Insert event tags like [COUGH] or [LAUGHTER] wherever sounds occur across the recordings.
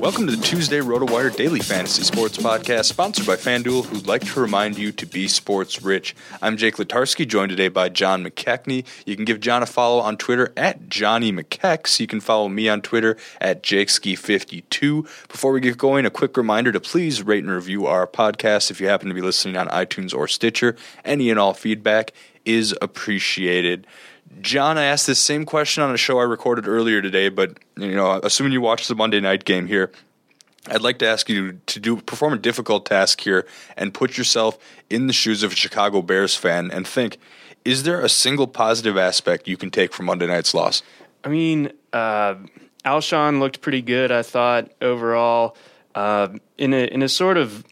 Welcome to the Tuesday RotoWire Daily Fantasy Sports Podcast, sponsored by FanDuel, who'd like to remind you to be sports rich. I'm Jake Letarski, joined today by John McKechnie. You can give John a follow on Twitter at Johnny McKechs. You can follow me on Twitter at JakeSki52. Before we get going, a quick reminder to please rate and review our podcast if you happen to be listening on iTunes or Stitcher. Any and all feedback is appreciated. John, I asked this same question on a show I recorded earlier today, but you know, assuming you watched the Monday night game here, I'd like to ask you to do perform a difficult task here and put yourself in the shoes of a Chicago Bears fan and think: Is there a single positive aspect you can take from Monday night's loss? I mean, uh, Alshon looked pretty good. I thought overall, uh, in a in a sort of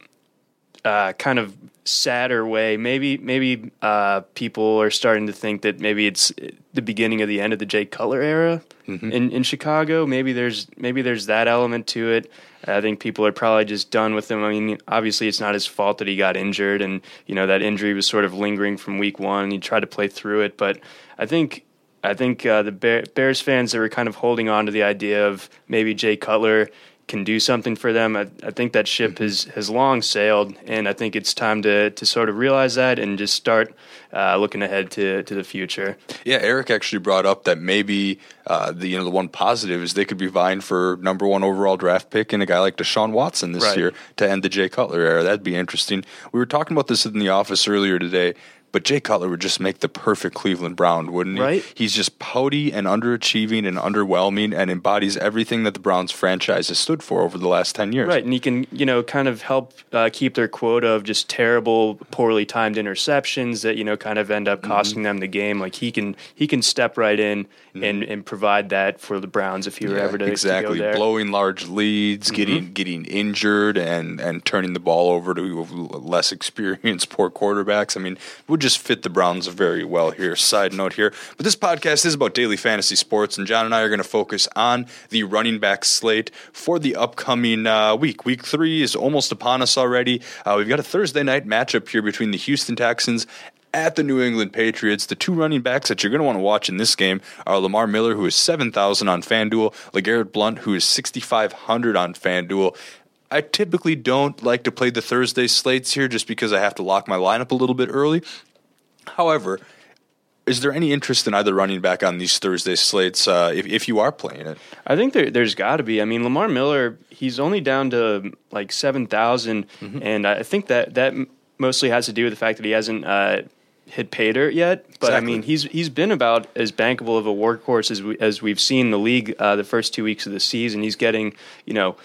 uh, kind of sadder way. Maybe maybe uh, people are starting to think that maybe it's the beginning of the end of the Jay Cutler era mm-hmm. in in Chicago. Maybe there's maybe there's that element to it. I think people are probably just done with him. I mean, obviously it's not his fault that he got injured, and you know that injury was sort of lingering from week one. And he tried to play through it, but I think I think uh, the Bears fans that were kind of holding on to the idea of maybe Jay Cutler can do something for them. I, I, think that ship mm-hmm. has, has long sailed, and I think it's time to, to sort of realize that and just start uh, looking ahead to, to the future. Yeah, Eric actually brought up that maybe uh, the you know the one positive is they could be vying for number one overall draft pick and a guy like Deshaun Watson this right. year to end the Jay Cutler era. That'd be interesting. We were talking about this in the office earlier today. But Jay Cutler would just make the perfect Cleveland Brown, wouldn't he? Right. He's just pouty and underachieving and underwhelming and embodies everything that the Browns franchise has stood for over the last 10 years. Right. And he can, you know, kind of help uh, keep their quota of just terrible, poorly timed interceptions that, you know, kind of end up mm-hmm. costing mm-hmm. them the game. Like he can he can step right in mm-hmm. and, and provide that for the Browns if he were yeah, ever to, exactly. To Blowing large leads, mm-hmm. getting getting injured and, and turning the ball over to less experienced [LAUGHS] poor quarterbacks. I mean, would just fit the Browns very well here. Side note here. But this podcast is about daily fantasy sports, and John and I are going to focus on the running back slate for the upcoming uh, week. Week three is almost upon us already. Uh, we've got a Thursday night matchup here between the Houston Texans at the New England Patriots. The two running backs that you're going to want to watch in this game are Lamar Miller, who is 7,000 on FanDuel, LeGarrette Blount, who is 6,500 on FanDuel. I typically don't like to play the Thursday slates here just because I have to lock my lineup a little bit early. However, is there any interest in either running back on these Thursday slates uh, if, if you are playing it? I think there, there's got to be. I mean, Lamar Miller, he's only down to like 7,000. Mm-hmm. And I think that, that mostly has to do with the fact that he hasn't uh, hit pay dirt yet. But I mean, he's he's been about as bankable of a workhorse as we, as we've seen the league uh, the first two weeks of the season. He's getting you know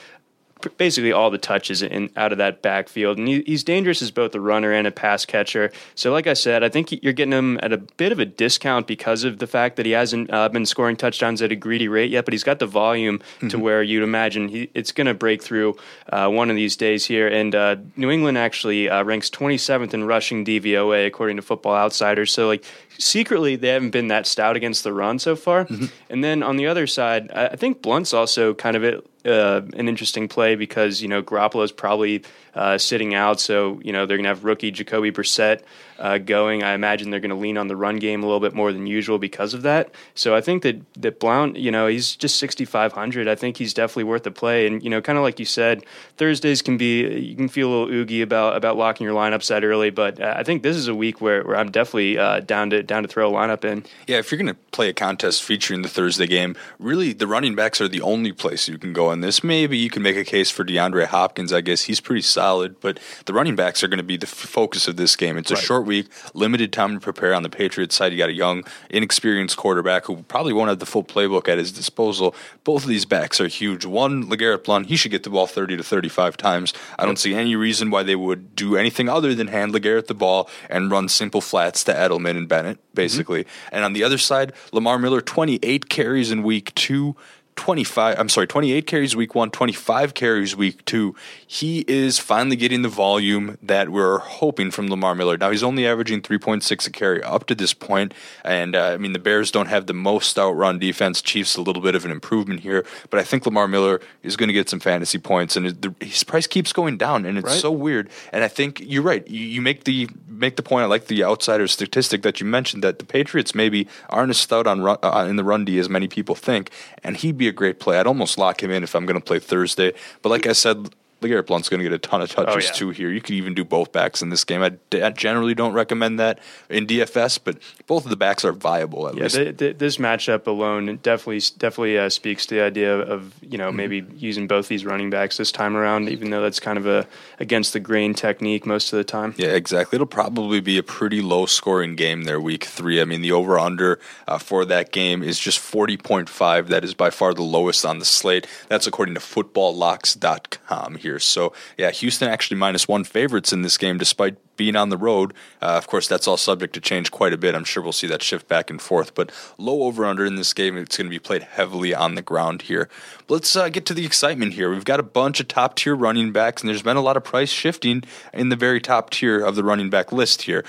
basically all the touches in out of that backfield, and he, he's dangerous as both a runner and a pass catcher. So, like I said, I think you're getting him at a bit of a discount because of the fact that he hasn't uh, been scoring touchdowns at a greedy rate yet, but he's got the volume to where you'd imagine he, it's going to break through uh, one of these days here. And uh, New England actually uh, ranks 27th in rushing DVOA according to Football Outsiders. So, like secretly, they haven't been that stout against the run so far. And then on the other side, I, I think Blunt's also kind of it uh, an interesting play because you know Garoppolo's probably uh, sitting out, so you know they're going to have rookie Jacoby Brissett uh, going. I imagine they're going to lean on the run game a little bit more than usual because of that. So I think that that Blount, you know, he's just sixty five hundred. I think he's definitely worth the play. And you know, kind of like you said, Thursdays can be you can feel a little oogie about about locking your lineups that early, but uh, I think this is a week where, where I'm definitely uh, down to down to throw a lineup in. Yeah, if you're going to play a contest featuring the Thursday game, really the running backs are the only place you can go in this. Maybe you can make a case for DeAndre Hopkins. I guess he's pretty solid, but the running backs are going to be the f- focus of this game. It's a short week, limited time to prepare on the Patriots side. You got a young, inexperienced quarterback who probably won't have the full playbook at his disposal. Both of these backs are huge. One, LeGarrette Blount, he should get the ball 30 to 35 times. I don't see any reason why they would do anything other than hand LeGarrette the ball and run simple flats to Edelman and Bennett, basically. Mm-hmm. And on the other side, Lamar Miller, 28 carries in week two. 25 I'm sorry 28 carries week 1 25 carries week 2 he is finally getting the volume that we're hoping from Lamar Miller. Now he's only averaging 3.6 a carry up to this point and uh, I mean the Bears don't have the most outrun defense. Chiefs a little bit of an improvement here but I think Lamar Miller is going to get some fantasy points and the, his price keeps going down and it's Right. so weird. And I think you're right you, you make the make the point I like the outsider statistic that you mentioned that the Patriots maybe aren't as stout on run, uh, in the run D as many people think and he'd be a great play. I'd almost lock him in if I'm going to play Thursday. But like I said LeGarrette Blount's going to get a ton of touches Oh, yeah. too here. You could even do both backs in this game. I, I generally don't recommend that in DFS, but both of the backs are viable at Yeah, least. th- th- this matchup alone definitely definitely uh, speaks to the idea of you know maybe using both these running backs this time around, even though that's kind of a against the grain technique most of the time. Yeah, exactly. It'll probably be a pretty low scoring game there, week three. I mean, the over under uh, for that game is just 40.5. That is by far the lowest on the slate. That's according to footballlocks.com here. So, yeah, Houston actually minus one favorites in this game despite being on the road. Uh, of course, that's all subject to change quite a bit. I'm sure we'll see that shift back and forth. But low over under in this game, it's going to be played heavily on the ground here. Let's uh, get to the excitement here. We've got a bunch of top tier running backs, and there's been a lot of price shifting in the very top tier of the running back list here.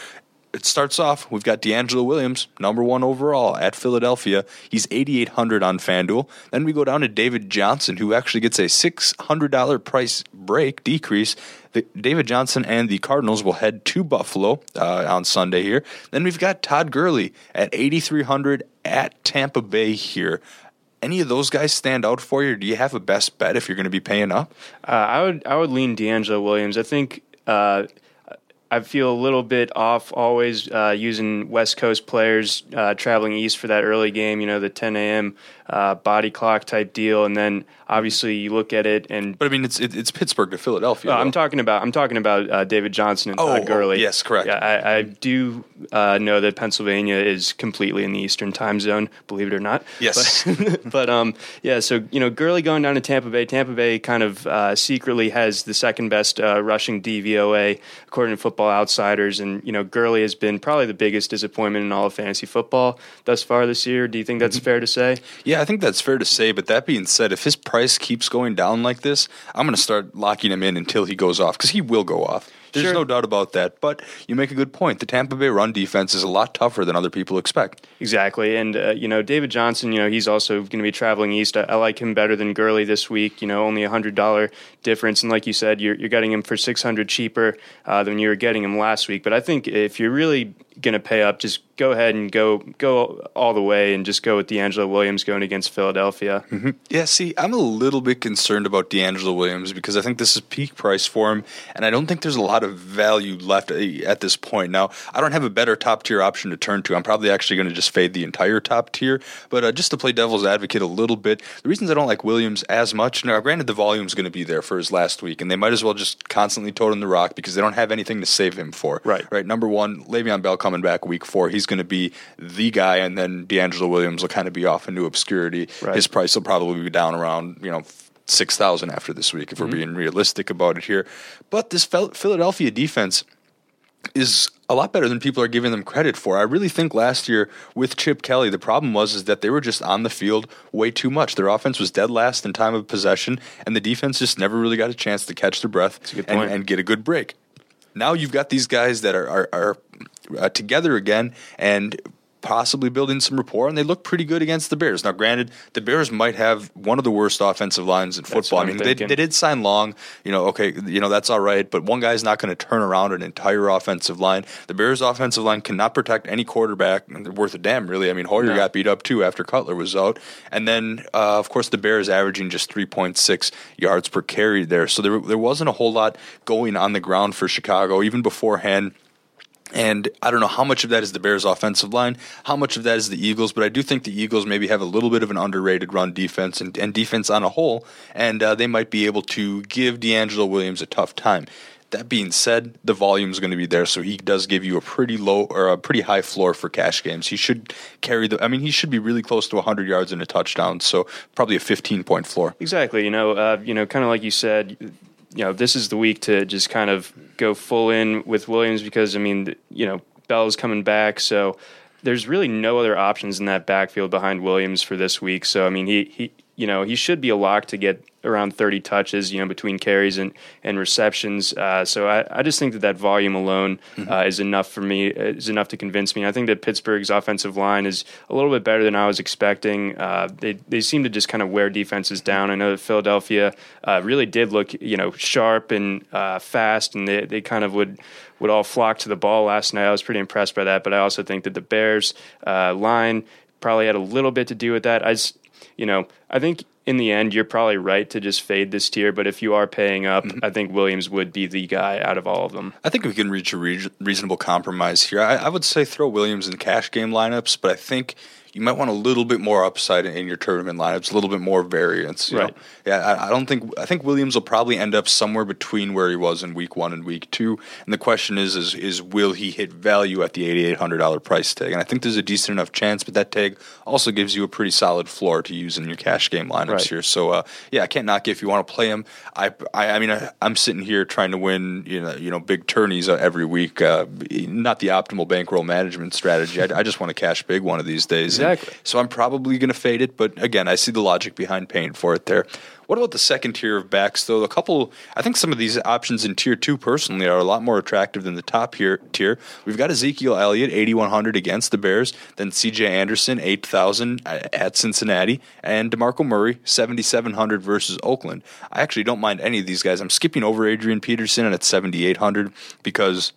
It starts off, we've got DeAngelo Williams, number one overall at Philadelphia. He's 8,800 on FanDuel. Then we go down to David Johnson, who actually gets a $600 price break, decrease. The, David Johnson and the Cardinals will head to Buffalo uh, on Sunday here. Then we've got Todd Gurley at 8,300 at Tampa Bay here. Any of those guys stand out for you? Do you have a best bet if you're going to be paying up? Uh, I would I would lean DeAngelo Williams. I think uh, I feel a little bit off always uh, using West Coast players uh, traveling east for that early game. You know, the 10 a.m. Uh, body clock type deal, and then obviously you look at it and. But I mean, it's it, it's Pittsburgh to Philadelphia. Uh, I'm talking about I'm talking about uh, David Johnson and Oh, Todd oh, Gurley. yes, correct. Yeah, I, I do uh, know that Pennsylvania is completely in the Eastern time zone. Believe it or not. Yes. [LAUGHS] But, but um, yeah. So you know, Gurley going down to Tampa Bay. Tampa Bay kind of uh, secretly has the second best uh, rushing DVOA according to Football Outsiders, and you know, Gurley has been probably the biggest disappointment in all of fantasy football thus far this year. Do you think Mm-hmm. that's fair to say? Yeah, I think that's fair to say. But that being said, if his price keeps going down like this, I'm going to start locking him in until he goes off because he will go off. There's Sure. no doubt about that. But you make a good point. The Tampa Bay run defense is a lot tougher than other people expect. Exactly, and uh, you know David Johnson. You know he's also going to be traveling east. I, I like him better than Gurley this week. You know only a hundred dollar difference, and like you said, you're, you're getting him for six hundred cheaper uh, than you were getting him last week. But I think if you're really going to pay up, just go ahead and go go all the way and just go with DeAngelo Williams going against Philadelphia. Mm-hmm. Yeah, see, I'm a little bit concerned about DeAngelo Williams because I think this is peak price for him, and I don't think there's a lot of value left at this point. Now, I don't have a better top tier option to turn to. I'm probably actually going to just fade the entire top tier, but uh, just to play devil's advocate a little bit, the reasons I don't like Williams as much. Now, granted, the volume's going to be there for his last week, and they might as well just constantly tote him the rock because they don't have anything to save him for. Right. Right. Number one, Le'Veon Bell coming back week four, he's going to be the guy, and then DeAngelo Williams will kind of be off into obscurity. Right. His price will probably be down around you know six thousand after this week if mm-hmm. we're being realistic about it here. But this Philadelphia defense is a lot better than people are giving them credit for. I really think last year with Chip Kelly, the problem was is that they were just on the field way too much. Their offense was dead last in time of possession, and the defense just never really got a chance to catch their breath and, and, get a good break. Now you've got these guys that are, are, are uh, together again and possibly building some rapport, and they look pretty good against the Bears. Now, granted, the Bears might have one of the worst offensive lines in football. I mean, they, they, did sign Long. You know, okay, you know that's all right, but one guy's not going to turn around an entire offensive line. The Bears' offensive line cannot protect any quarterback worth a damn, really. I mean, Hoyer no. got beat up too after Cutler was out, and then uh, of course the Bears averaging just three point six yards per carry there, so there there wasn't a whole lot going on the ground for Chicago even beforehand. And I don't know how much of that is the Bears' offensive line, how much of that is the Eagles, but I do think the Eagles maybe have a little bit of an underrated run defense and, and defense on a whole, and uh, they might be able to give DeAngelo Williams a tough time. That being said, the volume is going to be there, so he does give you a pretty low or a pretty high floor for cash games. He should carry the. I mean, he should be really close to 100 yards and a touchdown, so probably a 15 point floor. Exactly. You know, uh, you know, kind of like you said, you know, this is the week to just kind of go full in with Williams because I mean, you know, Bell's coming back, so there's really no other options in that backfield behind Williams for this week. So I mean, he he you know he should be a lock to get around 30 touches, you know, between carries and, and receptions. Uh, so I, I just think that that volume alone mm-hmm. uh, is enough for me, is enough to convince me. I think that Pittsburgh's offensive line is a little bit better than I was expecting. Uh, they, they seem to just kind of wear defenses down. I know that Philadelphia uh, really did look, you know, sharp and uh, fast, and they, they kind of would would all flock to the ball last night. I was pretty impressed by that, but I also think that the Bears uh, line probably had a little bit to do with that. I just, you know, I think in the end, you're probably right to just fade this tier. But if you are paying up, mm-hmm. I think Williams would be the guy out of all of them. I think we can reach a re- reasonable compromise here. I, I, would say throw Williams in cash game lineups, but I think you might want a little bit more upside in your tournament lineups, a little bit more variance. right. Know? Yeah, I, I, don't think I think Williams will probably end up somewhere between where he was in week one and week two. And the question is, is, is will he hit value at the eighty eight hundred dollar price tag? And I think there's a decent enough chance, but that tag also gives you a pretty solid floor to use in your cash game lineups right. here. So uh, yeah, I can't knock it if you want to play him. I I, I mean I, am sitting here trying to win you know you know big tourneys uh, every week. Uh, not the optimal bankroll management strategy. I, I just want to cash big one of these days. Exactly. So I'm probably going to fade it, but again, I see the logic behind paying for it there. What about the second tier of backs, though? A couple, I think some of these options in tier two personally are a lot more attractive than the top tier. tier. We've got Ezekiel Elliott, 8,100 against the Bears, then CJ Anderson, 8,000 at Cincinnati, and DeMarco Murray, 7,700 versus Oakland. I actually don't mind any of these guys. I'm skipping over Adrian Peterson at 7,800 because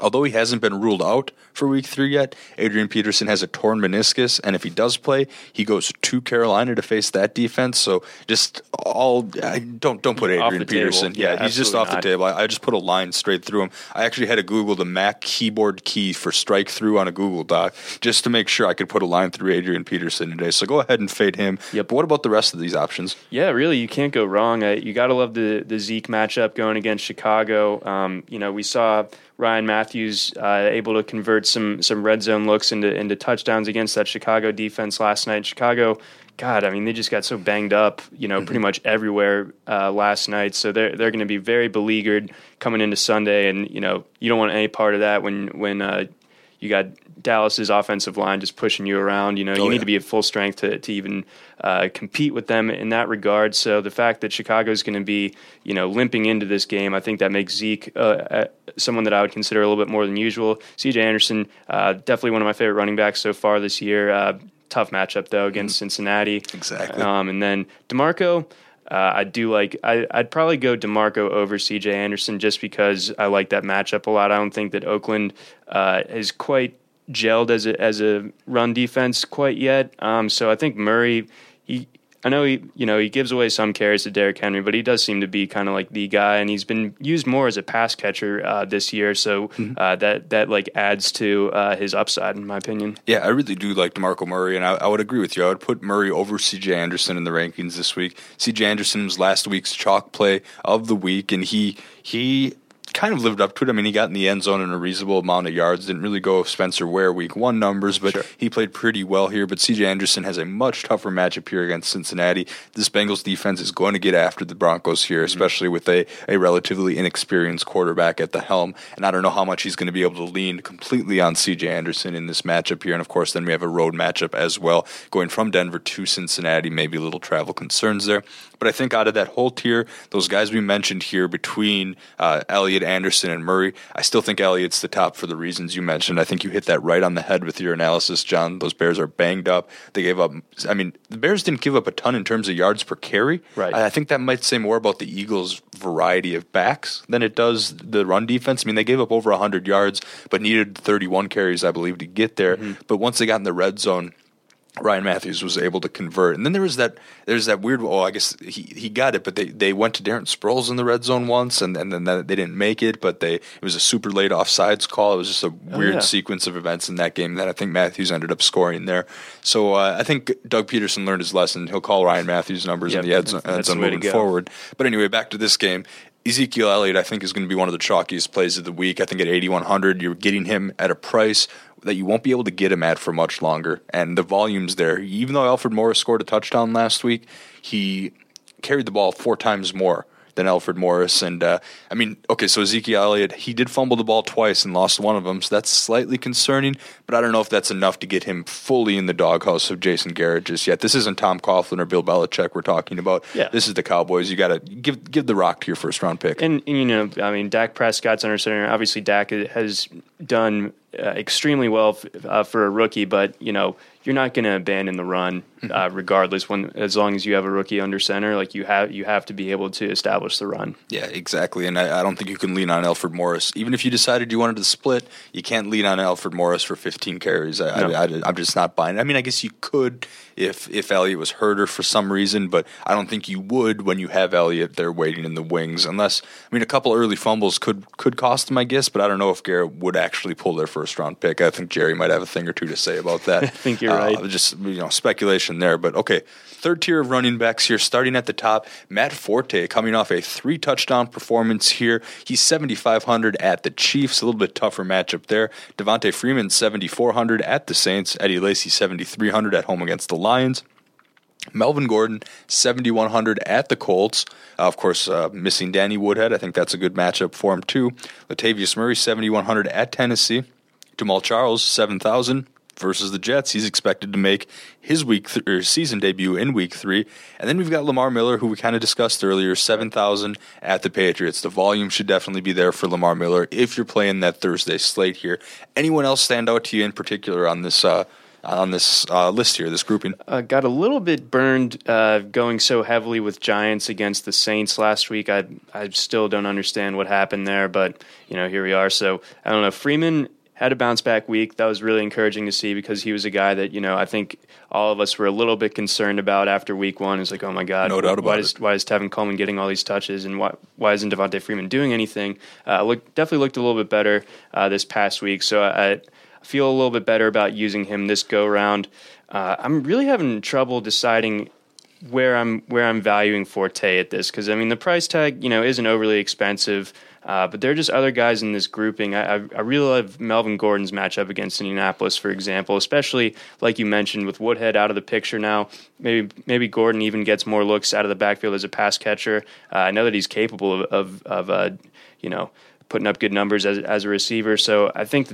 although he hasn't been ruled out for week three yet. Adrian Peterson has a torn meniscus, and if he does play, he goes to Carolina to face that defense. So just all don't don't put Adrian Peterson. Yeah, yeah he's just off not. the table. I, I, just put a line straight through him. I actually had to Google the Mac keyboard key for strike through on a Google Doc just to make sure I could put a line through Adrian Peterson today. So go ahead and fade him. Yep. But what about the rest of these options? Yeah, really, you can't go wrong. Uh, you got to love the the Zeke matchup going against Chicago. Um, you know, we saw Ryan Mathews uh, able to convert some some red zone looks into into touchdowns against that Chicago defense last night. Chicago, God, I mean, they just got so banged up, you know, mm-hmm. pretty much everywhere uh, last night. So they're they're going to be very beleaguered coming into Sunday, and you know, you don't want any part of that when when uh, you got Dallas's offensive line just pushing you around. You know, oh, you yeah. need to be at full strength to, to even uh, compete with them in that regard. So the fact that Chicago is going to be, you know, limping into this game, I think that makes Zeke uh, uh, someone that I would consider a little bit more than usual. C.J. Anderson, uh, definitely one of my favorite running backs so far this year. Uh, tough matchup though against mm. Cincinnati. Exactly. Um, and then Demarco uh, I do like. I, would probably go Demarco over C.J. Anderson just because I like that matchup a lot. I don't think that Oakland uh, is quite gelled as a as a run defense quite yet. Um, so I think Murray. He, I know he, you know, he gives away some carries to Derrick Henry, but he does seem to be kind of like the guy, and he's been used more as a pass catcher uh, this year. So mm-hmm. uh, that that like adds to uh, his upside, in my opinion. Yeah, I really do like Demarco Murray, and I, I, would agree with you. I would put Murray over C.J. Anderson in the rankings this week. C.J. Anderson was last week's chalk play of the week, and he he kind of lived up to it. I mean, he got in the end zone in a reasonable amount of yards. Didn't really go Spencer Ware week one numbers, but sure. he played pretty well here. But CJ Anderson has a much tougher matchup here against Cincinnati. This Bengals defense is going to get after the Broncos here, mm-hmm. especially mm-hmm. with a, a relatively inexperienced quarterback at the helm. And I don't know how much he's going to be able to lean completely on CJ Anderson in this matchup here. And of course, then we have a road matchup as well, going from Denver to Cincinnati. Maybe a little travel concerns there. But I think out of that whole tier, those guys we mentioned here between uh, Elliott, Anderson, and Murray, I still think Elliott's the top for the reasons you mentioned. I think you hit that right on the head with your analysis, John. Those Bears are banged up. They gave up. I mean, the Bears didn't give up a ton in terms of yards per carry. Right. I think that might say more about the Eagles' variety of backs than it does the run defense. I mean, they gave up over 100 yards, but needed 31 carries, I believe, to get there. Mm-hmm. But once they got in the red zone Ryan Mathews was able to convert. And then there was that there's that weird oh I guess he, he got it, but they, they went to Darren Sproles in the red zone once and, and then they didn't make it, but they it was a super late offsides call. It was just a oh, weird yeah. sequence of events in that game that I think Mathews ended up scoring there. So uh, I think Doug Pederson learned his lesson. He'll call Ryan Mathews numbers yep, in the end zone, end zone moving forward. But anyway, back to this game. Ezekiel Elliott, I think, is going to be one of the chalkiest plays of the week. I think at 8,100, you're getting him at a price that you won't be able to get him at for much longer. And the volume's there. Even though Alfred Morris scored a touchdown last week, he carried the ball four times more than Alfred Morris. And uh, I mean, okay, so Ezekiel Elliott, he did fumble the ball twice and lost one of them, so that's slightly concerning. But I don't know if that's enough to get him fully in the doghouse of Jason Garrett just yet. This isn't Tom Coughlin or Bill Belichick we're talking about. Yeah. This is the Cowboys. You got to give give the rock to your first round pick. And, and, you know, I mean, Dak Prescott's under center. Obviously, Dak has done extremely well f- uh, for a rookie, but you know you're not going to abandon the run mm-hmm. uh, regardless. When as long as you have a rookie under center, like you have you have to be able to establish the run. Yeah, exactly. And I, I don't think you can lean on Alfred Morris. Even if you decided you wanted to split, you can't lean on Alfred Morris for 15 carries. I, no. Am just not buying. It. I mean, I guess you could if if Elliott was hurt or for some reason, but I don't think you would when you have Elliott there waiting in the wings. Unless I mean, a couple early fumbles could could cost them, I guess. But I don't know if Garrett would actually pull their first round pick. I think Jerry might have a thing or two to say about that. [LAUGHS] I think you're right. Just you know speculation there, but okay. Third tier of running backs here, starting at the top. Matt Forte coming off a three touchdown performance here. He's 7,500 at the Chiefs, a little bit tougher matchup there. Devonta Freeman 7,400 at the Saints. Eddie Lacy 7,300 at home against the Lions. Melvin Gordon, 7,100 at the Colts. Uh, of course, uh, missing Danny Woodhead. I think that's a good matchup for him, too. Latavius Murray, 7,100 at Tennessee. Jamaal Charles, 7,000 versus the Jets. He's expected to make his week th- or season debut in week three. And then we've got Lamar Miller, who we kind of discussed earlier, 7,000 at the Patriots. The volume should definitely be there for Lamar Miller if you're playing that Thursday slate here. Anyone else stand out to you in particular on this? Uh, on this uh, list here, this grouping? Uh, got a little bit burned uh, going so heavily with Giants against the Saints last week. I I still don't understand what happened there, but you know here we are. So I don't know. Freeman had a bounce back week. That was really encouraging to see because he was a guy that you know I think all of us were a little bit concerned about after week one. It's like, oh my god, no doubt about why it. Is, why is Tevin Coleman getting all these touches, and why why isn't Devonta Freeman doing anything? Uh, look, definitely looked a little bit better uh, this past week. So I, feel a little bit better about using him this go round. Uh, I'm really having trouble deciding where I'm where I'm valuing Forte at this because I mean the price tag you know isn't overly expensive. Uh, but there are just other guys in this grouping. I, I, really love Melvin Gordon's matchup against Indianapolis, for example, especially like you mentioned with Woodhead out of the picture now. Maybe maybe Gordon even gets more looks out of the backfield as a pass catcher. Uh, I know that he's capable of of, of uh, you know putting up good numbers as, as a receiver. So I think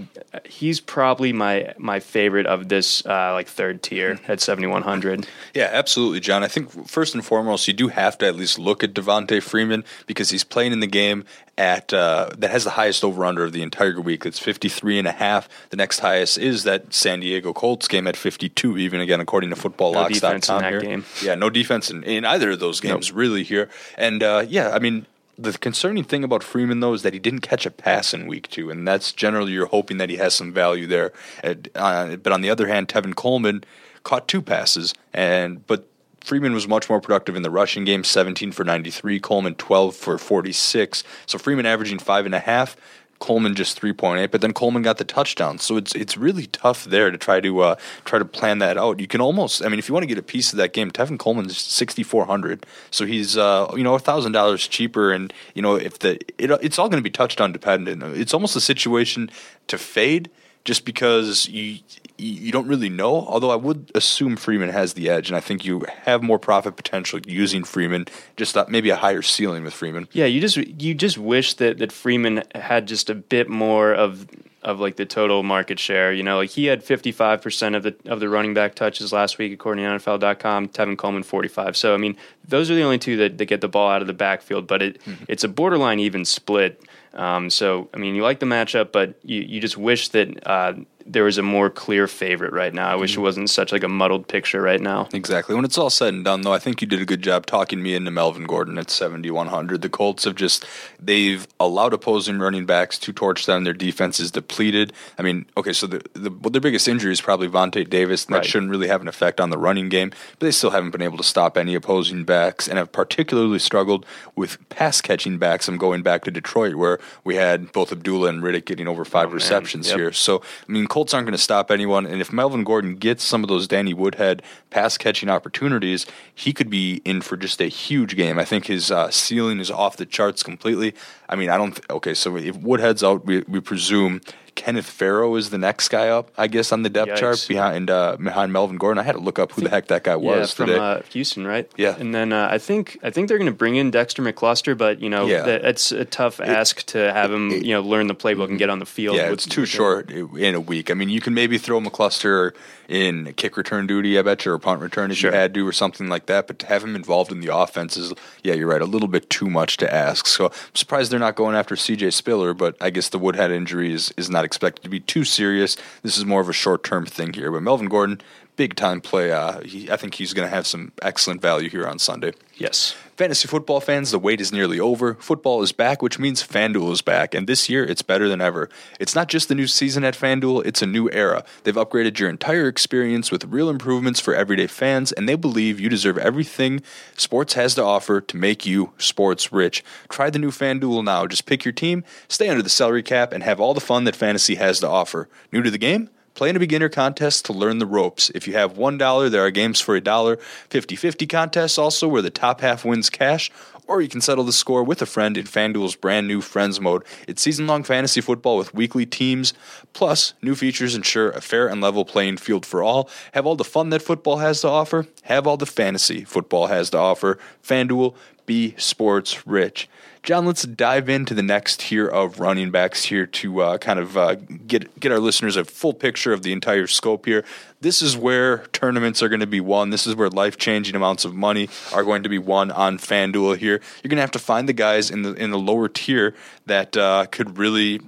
he's probably my my favorite of this uh, like third tier at 7100. Yeah, absolutely, John. I think first and foremost, you do have to at least look at Devonta Freeman because he's playing in the game at uh, that has the highest over under of the entire week. It's 53 and a half. The next highest is that San Diego Colts game at 52 even again according to footballlocks.com no here. Game. Yeah, no defense in, in either of those games nope. really here. And uh, yeah, I mean the concerning thing about Freeman though is that he didn't catch a pass in week 2 and that's generally you're hoping that he has some value there. Uh, but on the other hand, Tevin Coleman caught two passes and but Freeman was much more productive in the rushing game, 17 for 93. Coleman 12 for 46. So Freeman averaging five and a half. Coleman just 3.8, but then Coleman got the touchdown. So it's it's really tough there to try to uh, try to plan that out. You can almost, I mean, if you want to get a piece of that game, Tevin Coleman's 6,400, so he's uh, you know thousand dollars cheaper, and you know if the it, it's all going to be touchdown dependent. It's almost a situation to fade just because you you don't really know. Although I would assume Freeman has the edge, and I think you have more profit potential using Freeman. Just maybe a higher ceiling with Freeman. Yeah, you just you just wish that that Freeman had just a bit more of of like the total market share. You know, like he had 55% of the of the running back touches last week according to NFL.com, Tevin Coleman 45. So I mean, those are the only two that, that get the ball out of the backfield, but it mm-hmm. it's a borderline even split. Um, so I mean, you like the matchup, but you, you just wish that uh, there was a more clear favorite right now. I wish it wasn't such like a muddled picture right now. Exactly. When it's all said and done, though, I think you did a good job talking me into Melvin Gordon at 7,100. The Colts have just they've allowed opposing running backs to torch them. Their defense is depleted. I mean, okay, so the, the their biggest injury is probably Vontae Davis, and that right. shouldn't really have an effect on the running game. But they still haven't been able to stop any opposing backs, and have particularly struggled with pass catching backs. I'm going back to Detroit, where we had both Abdullah and Riddick getting over five oh, receptions yep. here. So I mean Colts aren't going to stop anyone. And if Melvin Gordon gets some of those Danny Woodhead pass catching opportunities, he could be in for just a huge game. I think his uh, ceiling is off the charts completely. I mean, I don't. Th- okay, so if Woodhead's out, we, we presume Kenneth Farrow is the next guy up, I guess, on the depth Yikes. chart behind uh, behind Melvin Gordon. I had to look up who the heck that guy was yeah, from. Uh, Houston, right? Yeah, and then uh, I think I think they're going to bring in Dexter McCluster, but you know, yeah. it's a tough it, ask to have him, it, you know, learn the playbook and get on the field. Yeah, it's too short in a week. I mean, you can maybe throw McCluster in kick return duty, I bet you, or punt return if sure. you had to, or something like that. But to have him involved in the offense is, yeah, you're right, a little bit too much to ask. So I'm surprised they're not going after C.J. Spiller, but I guess the Woodhead injury is, is not expected to be too serious. This is more of a short term thing here. But Melvin Gordon, big time play. Uh, he, I think he's going to have some excellent value here on Sunday. Yes. Fantasy football fans, the wait is nearly over. Football is back, which means FanDuel is back, and this year it's better than ever. It's not just the new season at FanDuel, it's a new era. They've upgraded your entire experience with real improvements for everyday fans, and they believe you deserve everything sports has to offer to make you sports rich. Try the new FanDuel now. Just pick your team, stay under the salary cap, and have all the fun that fantasy has to offer. New to the game? Play in a beginner contest to learn the ropes. If you have $1, there are games for a dollar. 50 50 contests also, where the top half wins cash. Or you can settle the score with a friend in FanDuel's brand new Friends Mode. It's season long fantasy football with weekly teams. Plus, new features ensure a fair and level playing field for all. Have all the fun that football has to offer. Have all the fantasy football has to offer. FanDuel, be sports rich. John, let's dive into the next tier of running backs here to uh, kind of uh, get get our listeners a full picture of the entire scope here. This is where tournaments are going to be won. This is where life changing amounts of money are going to be won on FanDuel. Here, you're going to have to find the guys in the in the lower tier that uh, could really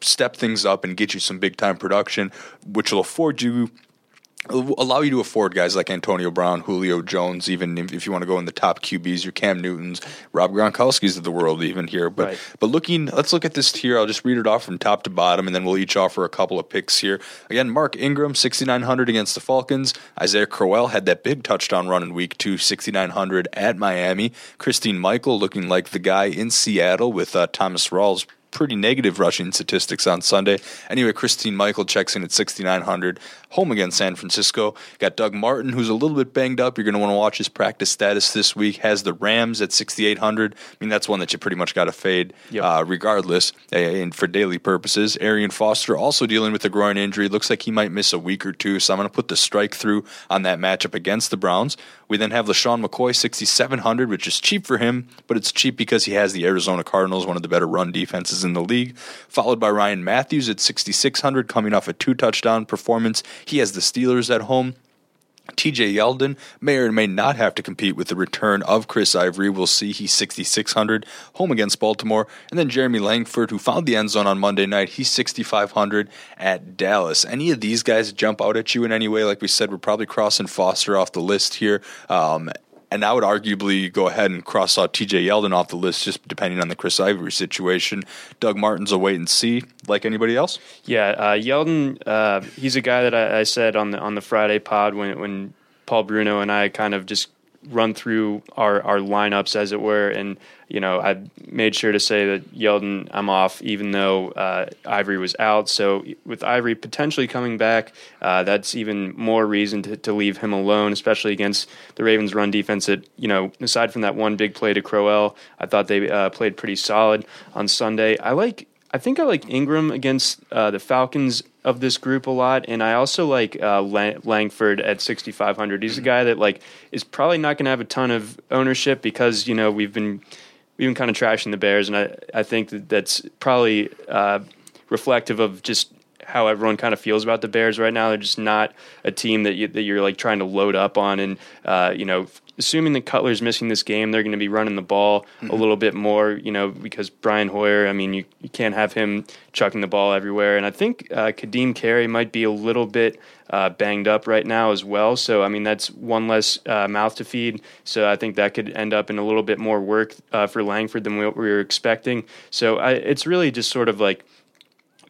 step things up and get you some big time production, which will afford you allow you to afford guys like Antonio Brown, Julio Jones, even if you want to go in the top QBs, your Cam Newtons, Rob Gronkowski's of the world, even here. But right. but looking, let's look at this tier. I'll just read it off from top to bottom, and then we'll each offer a couple of picks here. Again, Mark Ingram, 6,900 against the Falcons. Isaiah Crowell had that big touchdown run in week two, 6,900 at Miami. Christine Michael looking like the guy in Seattle with uh, Thomas Rawls pretty negative rushing statistics on Sunday. Anyway, Christine Michael checks in at 6,900, home against San Francisco. Got Doug Martin, who's a little bit banged up. You're going to want to watch his practice status this week. Has the Rams at 6,800. I mean, that's one that you pretty much got to fade yep. uh, regardless uh, and for daily purposes. Arian Foster also dealing with a groin injury. Looks like he might miss a week or two, so I'm going to put the strike through on that matchup against the Browns. We then have LeSean McCoy, 6,700, which is cheap for him, but it's cheap because he has the Arizona Cardinals, one of the better run defenses in the league, followed by Ryan Mathews at 6,600, coming off a two touchdown performance. He has the Steelers at home. TJ Yeldon may or may not have to compete with the return of Chris Ivory. We'll see. He's 6,600 home against Baltimore. And then Jeremy Langford, who found the end zone on Monday night, he's 6,500 at Dallas. Any of these guys jump out at you in any way? Like we said, we're probably crossing Foster off the list here. Um, and I would arguably go ahead and cross out TJ Yeldon off the list just depending on the Chris Ivory situation. Doug Martin's a wait and see, like anybody else. Yeah, uh, Yeldon, uh, he's a guy that I, I, said on the on the Friday pod when when Paul Bruno and I kind of just run through our, our lineups, as it were. And, you know, I made sure to say that Yeldon, I'm off, even though uh, Ivory was out. So with Ivory potentially coming back, uh, that's even more reason to, to leave him alone, especially against the Ravens' run defense. That, you know, aside from that one big play to Crowell, I thought they uh, played pretty solid on Sunday. I like I think I like Ingram against uh, the Falcons of this group a lot, and I also like uh, Langford at 6,500. He's a guy that like is probably not going to have a ton of ownership because you know we've been we've been kind of trashing the Bears, and I I think that that's probably uh, reflective of just how everyone kind of feels about the Bears right now. They're just not a team that you, that you're like trying to load up on, and uh, you know assuming that Cutler's missing this game, they're going to be running the ball mm-hmm. a little bit more, you know, because Brian Hoyer, I mean, you, you can't have him chucking the ball everywhere. And I think uh, Ka'Deem Carey might be a little bit uh, banged up right now as well. So, I mean, that's one less uh, mouth to feed. So I think that could end up in a little bit more work uh, for Langford than what we were expecting. So I, it's really just sort of like,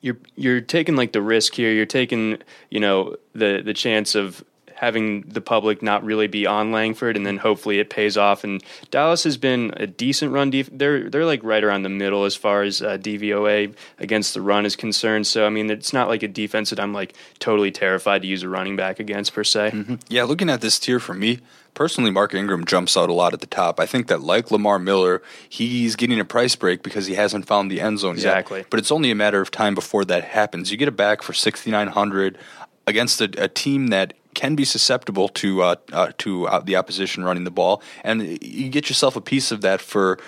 you're you're taking like the risk here. You're taking you know the the chance of having the public not really be on Langford, and then hopefully it pays off. And Dallas has been a decent run. Def- they're they're like right around the middle as far as uh, DVOA against the run is concerned. So I mean, it's not like a defense that I'm like totally terrified to use a running back against per se. Mm-hmm. Yeah, looking at this tier for me. Personally, Mark Ingram jumps out a lot at the top. I think that, like Lamar Miller, he's getting a price break because he hasn't found the end zone exactly. yet. But it's only a matter of time before that happens. You get it back for 6,900 against a, a team that can be susceptible to uh, uh, to uh, the opposition running the ball, and you get yourself a piece of that for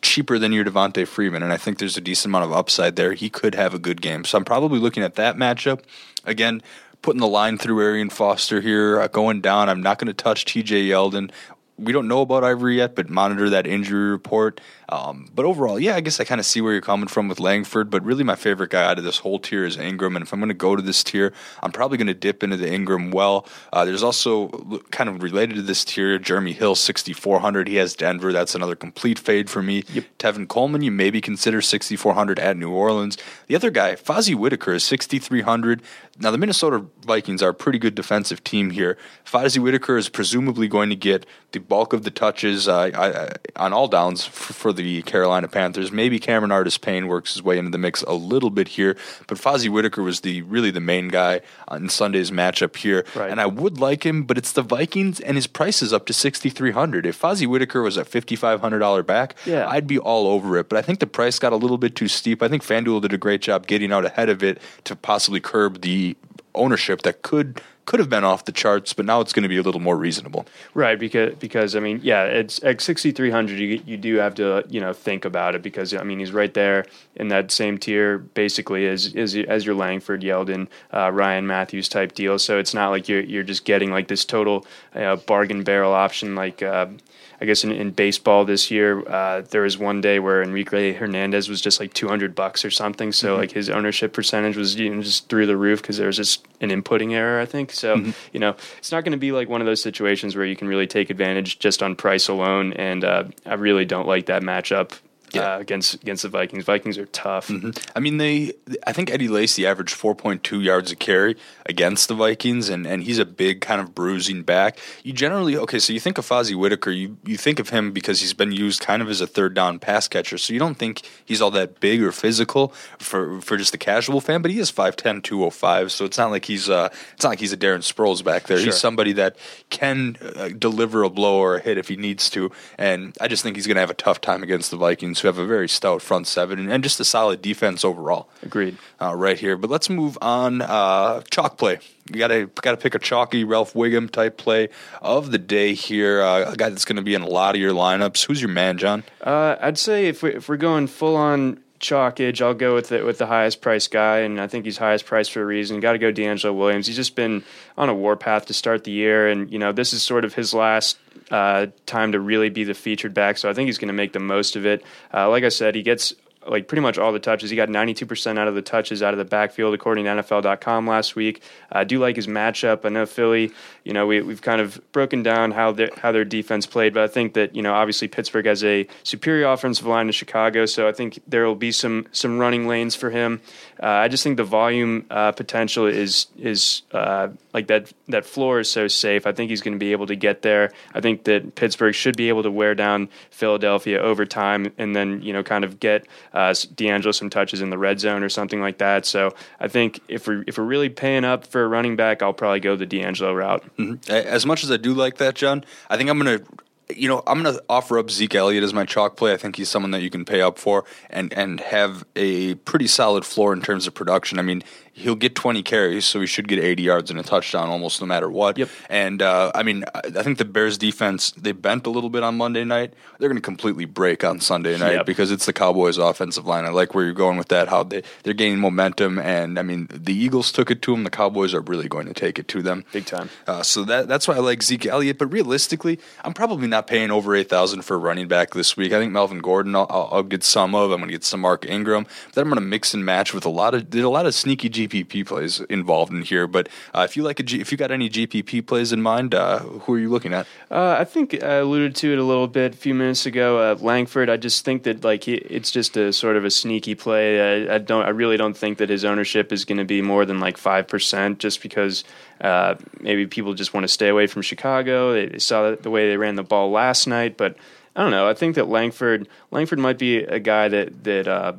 cheaper than your Devonta Freeman, and I think there's a decent amount of upside there. He could have a good game, so I'm probably looking at that matchup again. Putting the line through Arian Foster here, uh, going down. I'm not going to touch T.J. Yeldon we don't know about Ivory yet, but monitor that injury report. Um, but overall, yeah, I guess I kind of see where you're coming from with Langford. But really, my favorite guy out of this whole tier is Ingram. And if I'm going to go to this tier, I'm probably going to dip into the Ingram well. Uh, there's also kind of related to this tier, Jeremy Hill, 6,400. He has Denver. That's another complete fade for me. Yep. Tevin Coleman, you maybe consider 6,400 at New Orleans. The other guy, Fozzy Whittaker, is 6,300. Now, the Minnesota Vikings are a pretty good defensive team here. Fozzy Whittaker is presumably going to get the bulk of the touches uh, I, on all downs for, for, the Carolina Panthers. Maybe Cameron Artis Payne works his way into the mix a little bit here, but Fozzy Whittaker was the really the main guy in Sunday's matchup here. Right. And I would like him, but it's the Vikings, and his price is up to sixty three hundred. If Fozzy Whittaker was a fifty five hundred dollar back, yeah. I'd be all over it. But I think the price got a little bit too steep. I think FanDuel did a great job getting out ahead of it to possibly curb the ownership that could could have been off the charts, but now it's going to be a little more reasonable. Right, because because I mean, yeah, it's at 6300 you you do have to, you know, think about it because I mean, he's right there in that same tier basically as as, as your Langford, Yeldon, uh, Ryan Mathews type deal. So it's not like you're you're just getting like this total uh, bargain barrel option like uh, I guess in, in baseball this year, uh, there was one day where Enrique Hernandez was just like 200 bucks or something. So mm-hmm. like his ownership percentage was you know, just through the roof because there was just an inputting error, I think. So, mm-hmm. you know, it's not going to be like one of those situations where you can really take advantage just on price alone. And uh, I really don't like that matchup yeah. uh, against against the Vikings. Vikings are tough. Mm-hmm. I mean, they. I think Eddie Lacy averaged four point two yards a carry against the Vikings, and, and he's a big kind of bruising back. You generally okay, so you think of Fozzy Whittaker, you you think of him because he's been used kind of as a third down pass catcher. So you don't think he's all that big or physical for for just a casual fan, but he is 5'10", 205, So it's not like he's uh it's not like he's a Darren Sproles back there. Sure. He's somebody that can uh, deliver a blow or a hit if he needs to, and I just think he's going to have a tough time against the Vikings who have a very stout front seven and, and just a solid defense overall. Agreed. Uh, right here, but let's move on. Uh, chalk play. You got to got to pick a chalky Ralph Wiggum type play of the day here. Uh, a guy that's going to be in a lot of your lineups. Who's your man, John? Uh, I'd say if we if we're going full on chalkage, I'll go with it with the highest price guy, and I think he's highest price for a reason. Got to go DeAngelo Williams. He's just been on a warpath to start the year, and you know this is sort of his last uh, time to really be the featured back. So I think he's going to make the most of it. Uh, like I said, he gets like pretty much all the touches. He got 92% out of the touches out of the backfield, according to NFL.com last week. I do like his matchup. I know Philly, you know, we, we've kind of broken down how their, how their defense played, but I think that, you know, obviously Pittsburgh has a superior offensive line to Chicago, so I think there will be some, some running lanes for him. Uh, I just think the volume uh, potential is is uh, like that that floor is so safe. I think he's going to be able to get there. I think that Pittsburgh should be able to wear down Philadelphia over time, and then you know kind of get uh, DeAngelo some touches in the red zone or something like that. So I think if we're if we're really paying up for a running back, I'll probably go the DeAngelo route. Mm-hmm. As much as I do like that, John, I think I'm going to you know, I'm going to offer up Zeke Elliott as my chalk play. I think he's someone that you can pay up for and and have a pretty solid floor in terms of production. I mean, he'll get 20 carries, so he should get 80 yards and a touchdown almost no matter what. Yep. And uh, I mean, I think the Bears defense they bent a little bit on Monday night. They're going to completely break on Sunday night yep. because it's the Cowboys' offensive line. I like where you're going with that. How they they're gaining momentum, and I mean, the Eagles took it to them. The Cowboys are really going to take it to them big time. Uh, so that that's why I like Zeke Elliott. But realistically, I'm probably not paying over eight thousand for a running back this week. I think Melvin Gordon, I'll, I'll, get some of. I'm going to get some Mark Ingram. But then I'm going to mix and match with a lot of did a lot of sneaky GPP plays involved in here. But uh, if you like if you got any GPP plays in mind, uh, who are you looking at? Uh, I think I alluded to it a little bit a few minutes ago. Uh, Langford, I just think that like he, it's just a sort of a sneaky play. I, I don't, I really don't think that his ownership is going to be more than like five percent, just because uh, maybe people just want to stay away from Chicago. They saw the way they ran the ball last night, but. I don't know. I think that Langford Langford might be a guy that that uh,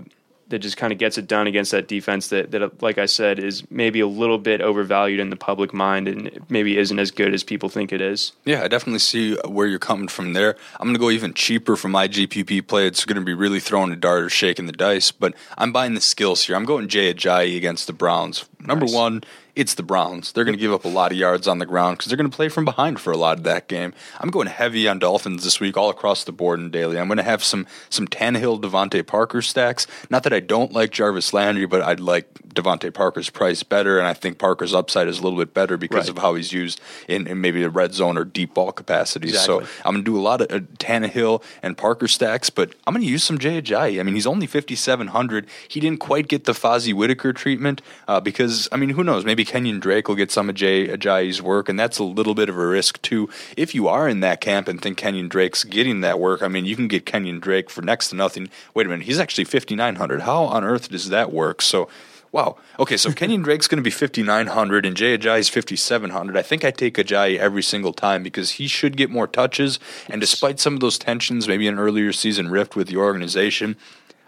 that just kind of gets it done against that defense that, that, like I said, is maybe a little bit overvalued in the public mind and maybe isn't as good as people think it is. Yeah, I definitely see where you're coming from there. I'm going to go even cheaper for my GPP play. It's going to be really throwing a dart or shaking the dice, but I'm buying the skills here. I'm going Jay Ajayi against the Browns. Number nice. one, it's the Browns. They're going to give up a lot of yards on the ground because they're going to play from behind for a lot of that game. I'm going heavy on Dolphins this week, all across the board and daily. I'm going to have some some Tannehill, DeVante Parker stacks. Not that I don't like Jarvis Landry, but I'd like DeVante Parker's price better, and I think Parker's upside is a little bit better because right. of how he's used in, in, maybe the red zone or deep ball capacities. Exactly. So I'm going to do a lot of uh, Tannehill and Parker stacks, but I'm going to use some Jay Ajayi. I mean, he's only 5,700. He didn't quite get the Fozzy Whittaker treatment uh, because, I mean, who knows? Maybe Kenyon Drake will get some of Jay Ajayi's work, and that's a little bit of a risk too. If you are in that camp and think Kenyon Drake's getting that work, I mean, you can get Kenyon Drake for next to nothing. Wait a minute, he's actually fifty nine hundred. How on earth does that work? So. Wow. Okay, so Kenyon [LAUGHS] Drake's going to be 5,900 and Jay Ajayi's 5,700. I think I take Ajayi every single time because he should get more touches. And despite some of those tensions, maybe an earlier season rift with the organization,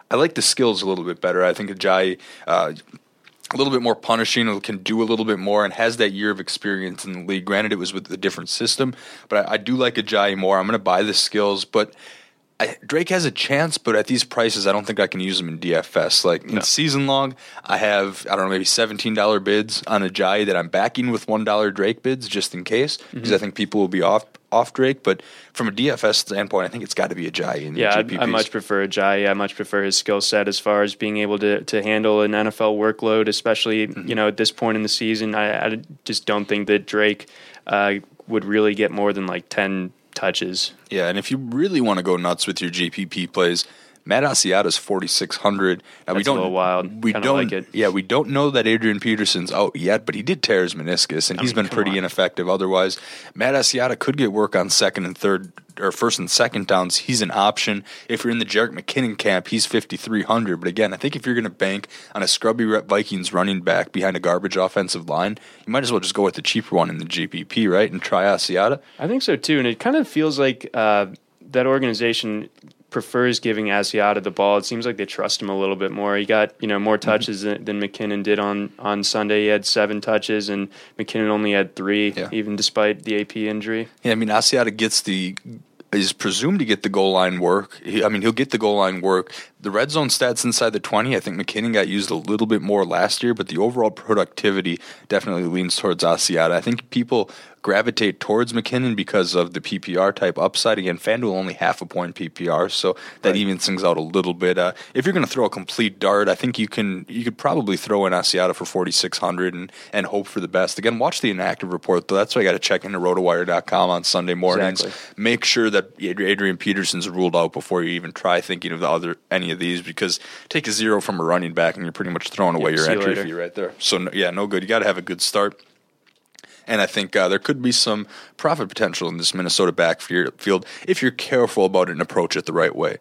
I like the skills a little bit better. I think Ajayi, uh, a little bit more punishing, can do a little bit more, and has that year of experience in the league. Granted, it was with a different system, but I, I do like Ajayi more. I'm going to buy the skills, but I, Drake has a chance, but at these prices, I don't think I can use him in DFS. Like in no. season long, I have I don't know maybe seventeen dollar bids on Ajayi that I'm backing with one dollar Drake bids just in case because mm-hmm. I think people will be off off Drake. But from a DFS standpoint, I think it's got to be Ajayi. yeah, I, I much prefer Ajayi. I much prefer his skill set as far as being able to to handle an NFL workload, especially mm-hmm. you know at this point in the season. I, I just don't think that Drake uh, would really get more than like ten touches. Yeah, and if you really want to go nuts with your GPP plays, Matt Asiata's 4600. Now That's we don't a little wild. We don't like it. Yeah, we don't know that Adrian Peterson's out yet, but he did tear his meniscus and I he's mean, been pretty on. ineffective otherwise. Matt Asiata could get work on second and third or first and second downs, he's an option. If you're in the Jerick McKinnon camp, he's 5,300. But again, I think if you're going to bank on a scrubby Vikings running back behind a garbage offensive line, you might as well just go with the cheaper one in the GPP, right? And try Asiata. I think so too. And it kind of feels like uh, that organization prefers giving Asiata the ball. It seems like they trust him a little bit more. He got you know more mm-hmm. touches mm-hmm. than, than, McKinnon did on on Sunday. He had seven touches, and McKinnon only had three, yeah. even despite the AP injury. Yeah, I mean Asiata gets the is presumed to get the goal line work. He, I mean, he'll get the goal line work. The red zone stats inside the 20, I think McKinnon got used a little bit more last year, but the overall productivity definitely leans towards Asiata. I think people gravitate towards McKinnon because of the PPR type upside. Again, FanDuel only half a point PPR, so that right. evens things out a little bit. Uh, if you're going to throw a complete dart, I think you can you could probably throw in Asiata for 4600 and and hope for the best. Again, watch the inactive report though. That's why I got to check into rotowire.com on Sunday mornings. Exactly. Make sure that Adrian Peterson's ruled out before you even try thinking of the other any of these because take a zero from a running back and you're pretty much throwing away yep, your entry you fee right there. So no, yeah, no good. You got to have a good start. And I think uh, there could be some profit potential in this Minnesota backfield if you're careful about it and approach it the right way.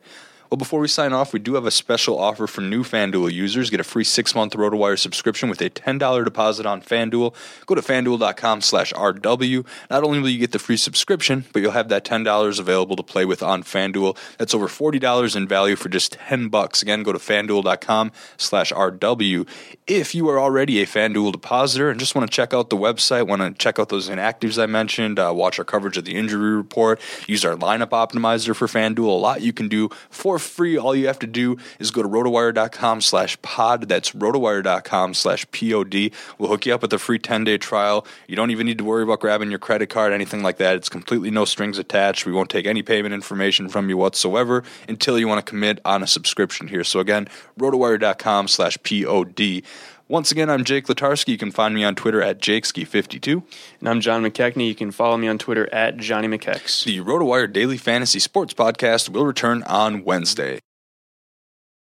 Well, before we sign off, we do have a special offer for new FanDuel users. Get a free six-month RotoWire subscription with a $10 deposit on FanDuel. Go to FanDuel.com slash RW. Not only will you get the free subscription, but you'll have that $10 available to play with on FanDuel. That's over $40 in value for just 10 bucks. Again, go to FanDuel.com slash RW. If you are already a FanDuel depositor and just want to check out the website, want to check out those inactives I mentioned, uh, watch our coverage of the injury report, use our lineup optimizer for FanDuel, a lot you can do for for free. All you have to do is go to rotowire.com slash pod. That's rotowire.com slash pod. We'll hook you up with a free 10 day trial. You don't even need to worry about grabbing your credit card, anything like that. It's completely no strings attached. We won't take any payment information from you whatsoever until you want to commit on a subscription here. So again, rotowire.com slash pod. Once again, I'm Jake Letarski. You can find me on Twitter at JakeSki52. And I'm John McKechnie. You can follow me on Twitter at Johnny McKechs. The RotoWire Daily Fantasy Sports Podcast will return on Wednesday.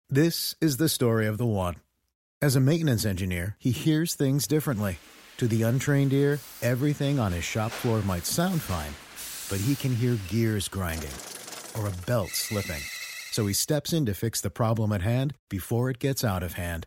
This is the story of the one. As a maintenance engineer, he hears things differently. To the untrained ear, everything on his shop floor might sound fine, but he can hear gears grinding or a belt slipping. So he steps in to fix the problem at hand before it gets out of hand